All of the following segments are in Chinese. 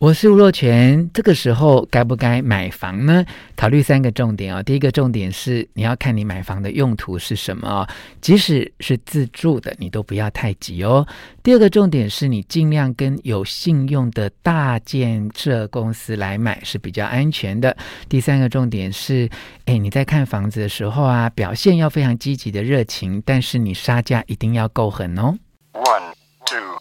我是吴若权，这个时候该不该买房呢？考虑三个重点、哦。第一个重点是你要看你买房的用途是什么哦，即使是自住的，你都不要太急哦。第二个重点是你尽量跟有信用的大建设公司来买是比较安全的。第三个重点是，哎，你在看房子的时候啊，表现要非常积极的热情，但是你杀价一定要够狠哦。One, two,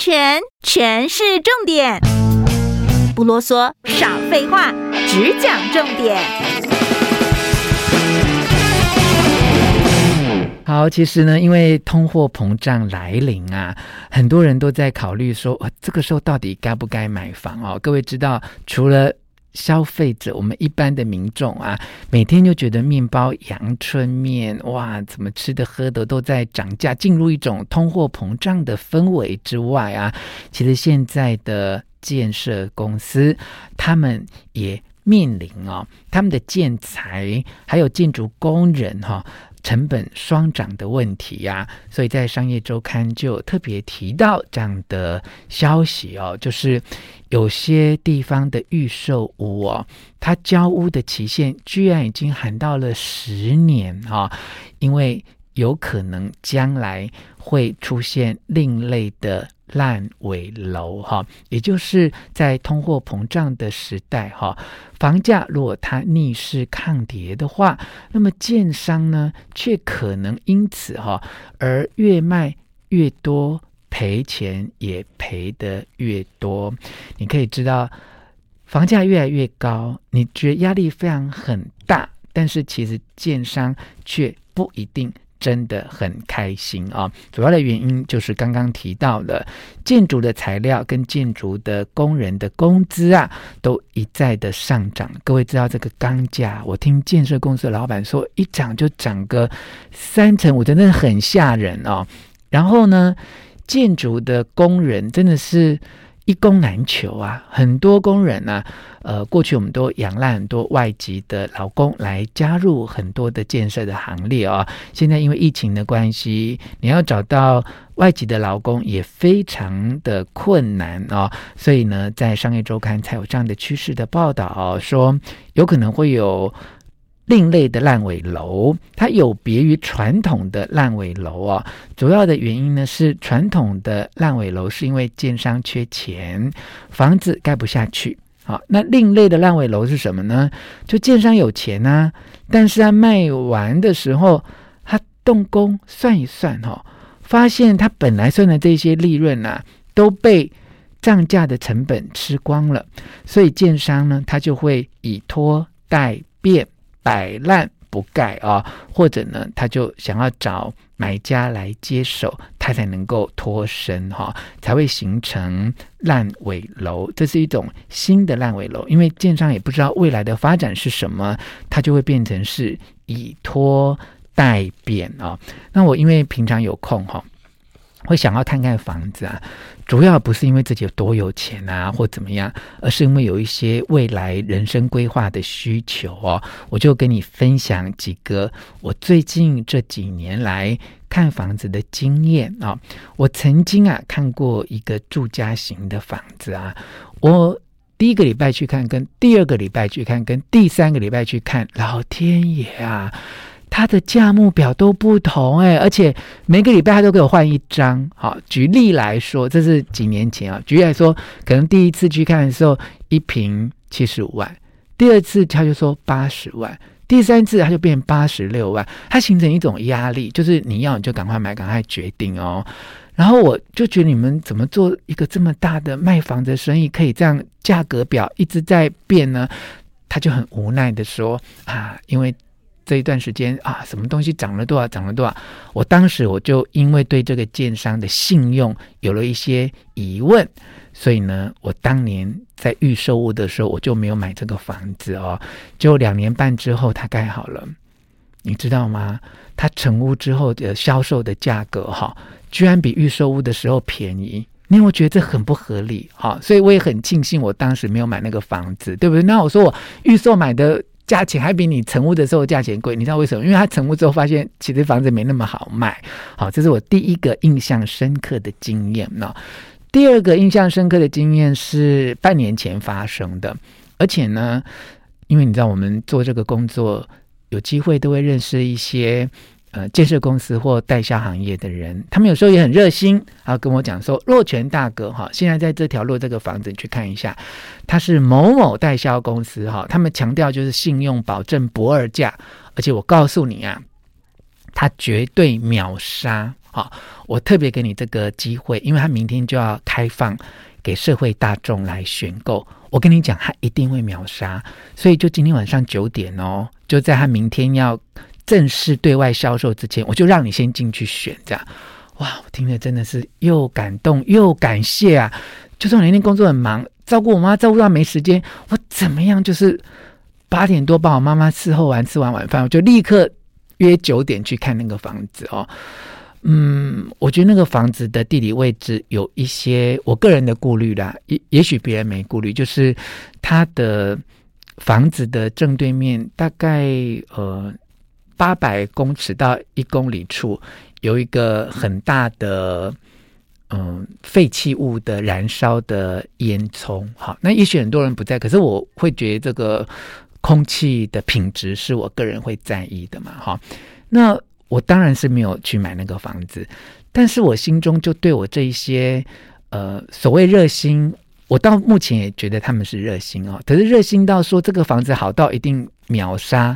全全是，重点，不啰嗦，少废话，只讲重点。好，其实呢，因为通货膨胀来临啊，很多人都在考虑说，我，这个时候到底该不该买房哦？各位知道，除了消费者，我们一般的民众啊，每天就觉得面包、阳春面，哇，怎么吃的喝的都在涨价，进入一种通货膨胀的氛围之外啊，其实现在的建设公司，他们也面临哦，他们的建材还有建筑工人哈、成本双涨的问题呀、所以在商业周刊就特别提到这样的消息哦，就是有些地方的预售屋哦，它交屋的期限居然已经喊到了十年啊、因为有可能将来会出现另类的。烂尾楼哈，也就是在通货膨胀的时代哈，房价如果它逆势抗跌的话，那么建商呢，却可能因此哈而越卖越多，赔钱也赔得越多。你可以知道，房价越来越高，你觉得压力非常很大，但是其实建商却不一定。真的很开心啊、主要的原因就是刚刚提到了建筑的材料跟建筑的工人的工资啊，都一再的上涨。各位知道这个钢价，我听建设公司的老板说，一涨就涨个三成五，真的很吓人哦。然后呢，建筑的工人真的是。一工难求啊，很多工人呢、呃，过去我们都仰赖很多外籍的劳工来加入很多的建设的行列啊、现在因为疫情的关系，你要找到外籍的劳工也非常的困难啊、所以呢，在商业周刊才有这样的趋势的报道、哦，说有可能会有。另类的烂尾楼，它有别于传统的烂尾楼啊。主要的原因呢是传统的烂尾楼是因为建商缺钱，房子盖不下去。好，那另类的烂尾楼是什么呢？就建商有钱啊，但是他卖完的时候，他动工算一算哈，发现他本来算的这些利润啊，都被涨价的成本吃光了，所以建商呢，他就会以拖代变。摆烂不盖啊，或者呢，他就想要找买家来接手，他才能够脱身哈，才会形成烂尾楼。这是一种新的烂尾楼，因为建商也不知道未来的发展是什么，它就会变成是以拖代变啊。那我因为平常有空哈。会想要看看房子啊，主要不是因为自己有多有钱啊，或怎么样，而是因为有一些未来人生规划的需求哦。我就跟你分享几个我最近这几年来看房子的经验啊、我曾经啊看过一个住家型的房子啊，我第一个礼拜去看，跟第二个礼拜去看，跟第三个礼拜去看，老天爷啊！它的价目表都不同哎，而且每个礼拜他都给我换一张。好，举例来说，这是几年前啊。举例来说，可能第一次去看的时候，一瓶七十五万；第二次他就说八十万；第三次他就变八十六万。它形成一种压力，就是你要你就赶快买，赶快决定哦。然后我就觉得你们怎么做一个这么大的卖房子生意，可以这样价格表一直在变呢？他就很无奈的说啊，因为。这一段时间啊，什么东西涨了多少，涨了多少？我当时我就因为对这个建商的信用有了一些疑问，所以呢，我当年在预售屋的时候，我就没有买这个房子哦。就两年半之后，它盖好了，你知道吗？它成屋之后的销售的价格哈，居然比预售屋的时候便宜。因为我觉得这很不合理哈，所以我也很庆幸我当时没有买那个房子，对不对？那我说我预售买的。价钱还比你成屋的时候价钱贵，你知道为什么？因为他成屋之后发现，其实房子没那么好卖。好，这是我第一个印象深刻的经验呢。第二个印象深刻的经验是半年前发生的，而且呢，因为你知道我们做这个工作，有机会都会认识一些。呃，建设公司或代销行业的人，他们有时候也很热心，然后跟我讲说：“若权大哥，哈，现在在这条路这个房子，你去看一下，他是某某代销公司，哈，他们强调就是信用保证不二价，而且我告诉你啊，他绝对秒杀，哈，我特别给你这个机会，因为他明天就要开放给社会大众来选购，我跟你讲，他一定会秒杀，所以就今天晚上九点哦，就在他明天要。”正式对外销售之前，我就让你先进去选，这样，哇！我听了真的是又感动又感谢啊！就算我那天工作很忙，照顾我妈照顾到没时间，我怎么样就是八点多帮我妈妈伺候完吃完晚饭，我就立刻约九点去看那个房子哦。嗯，我觉得那个房子的地理位置有一些我个人的顾虑啦，也也许别人没顾虑，就是它的房子的正对面大概呃。八百公尺到一公里处有一个很大的嗯废弃物的燃烧的烟囱，好，那也许很多人不在，可是我会觉得这个空气的品质是我个人会在意的嘛，哈，那我当然是没有去买那个房子，但是我心中就对我这一些呃所谓热心，我到目前也觉得他们是热心哦，可是热心到说这个房子好到一定秒杀。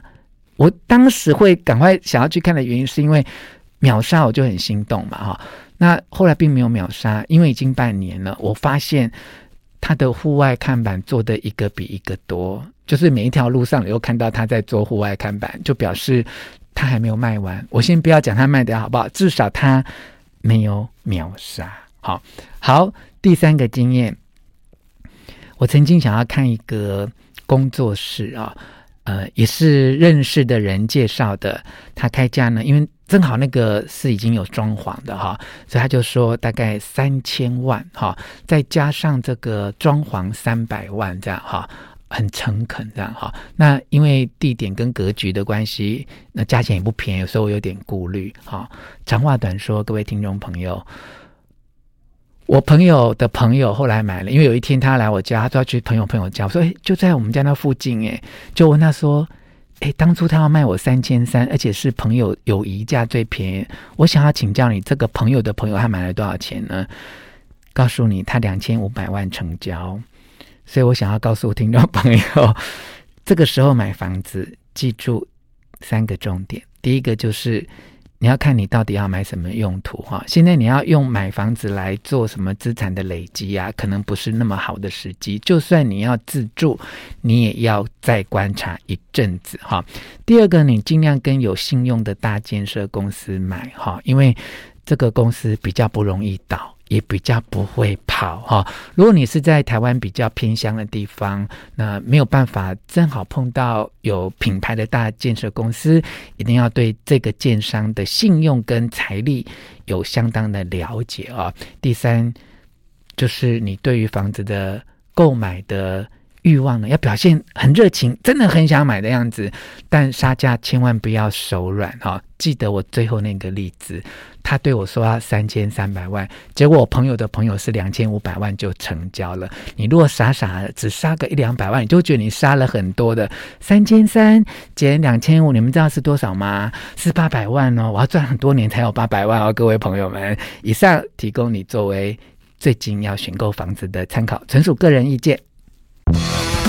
我当时会赶快想要去看的原因，是因为秒杀我就很心动嘛，哈。那后来并没有秒杀，因为已经半年了。我发现他的户外看板做的一个比一个多，就是每一条路上你又看到他在做户外看板，就表示他还没有卖完。我先不要讲他卖的好不好，至少他没有秒杀。好，好，第三个经验，我曾经想要看一个工作室啊。呃，也是认识的人介绍的。他开价呢，因为正好那个是已经有装潢的哈，所以他就说大概三千万哈，再加上这个装潢三百万这样哈，很诚恳这样哈。那因为地点跟格局的关系，那价钱也不便宜，所以我有点顾虑哈。长话短说，各位听众朋友。我朋友的朋友后来买了，因为有一天他来我家，他说要去朋友朋友家，我说哎，就在我们家那附近哎，就问他说，哎，当初他要卖我三千三，而且是朋友友谊价最便宜，我想要请教你，这个朋友的朋友他买了多少钱呢？告诉你，他两千五百万成交，所以我想要告诉听众朋友，这个时候买房子，记住三个重点，第一个就是。你要看你到底要买什么用途哈？现在你要用买房子来做什么资产的累积啊？可能不是那么好的时机。就算你要自住，你也要再观察一阵子哈。第二个，你尽量跟有信用的大建设公司买哈，因为这个公司比较不容易倒。也比较不会跑哈。如果你是在台湾比较偏乡的地方，那没有办法，正好碰到有品牌的大建设公司，一定要对这个建商的信用跟财力有相当的了解啊。第三，就是你对于房子的购买的欲望呢，要表现很热情，真的很想买的样子，但杀价千万不要手软哈。记得我最后那个例子。他对我说要三千三百万，结果我朋友的朋友是两千五百万就成交了。你如果傻傻的只杀个一两百万，你就觉得你杀了很多的。三千三减两千五，你们知道是多少吗？是八百万哦！我要赚很多年才有八百万哦，各位朋友们。以上提供你作为最近要选购房子的参考，纯属个人意见。Thank you.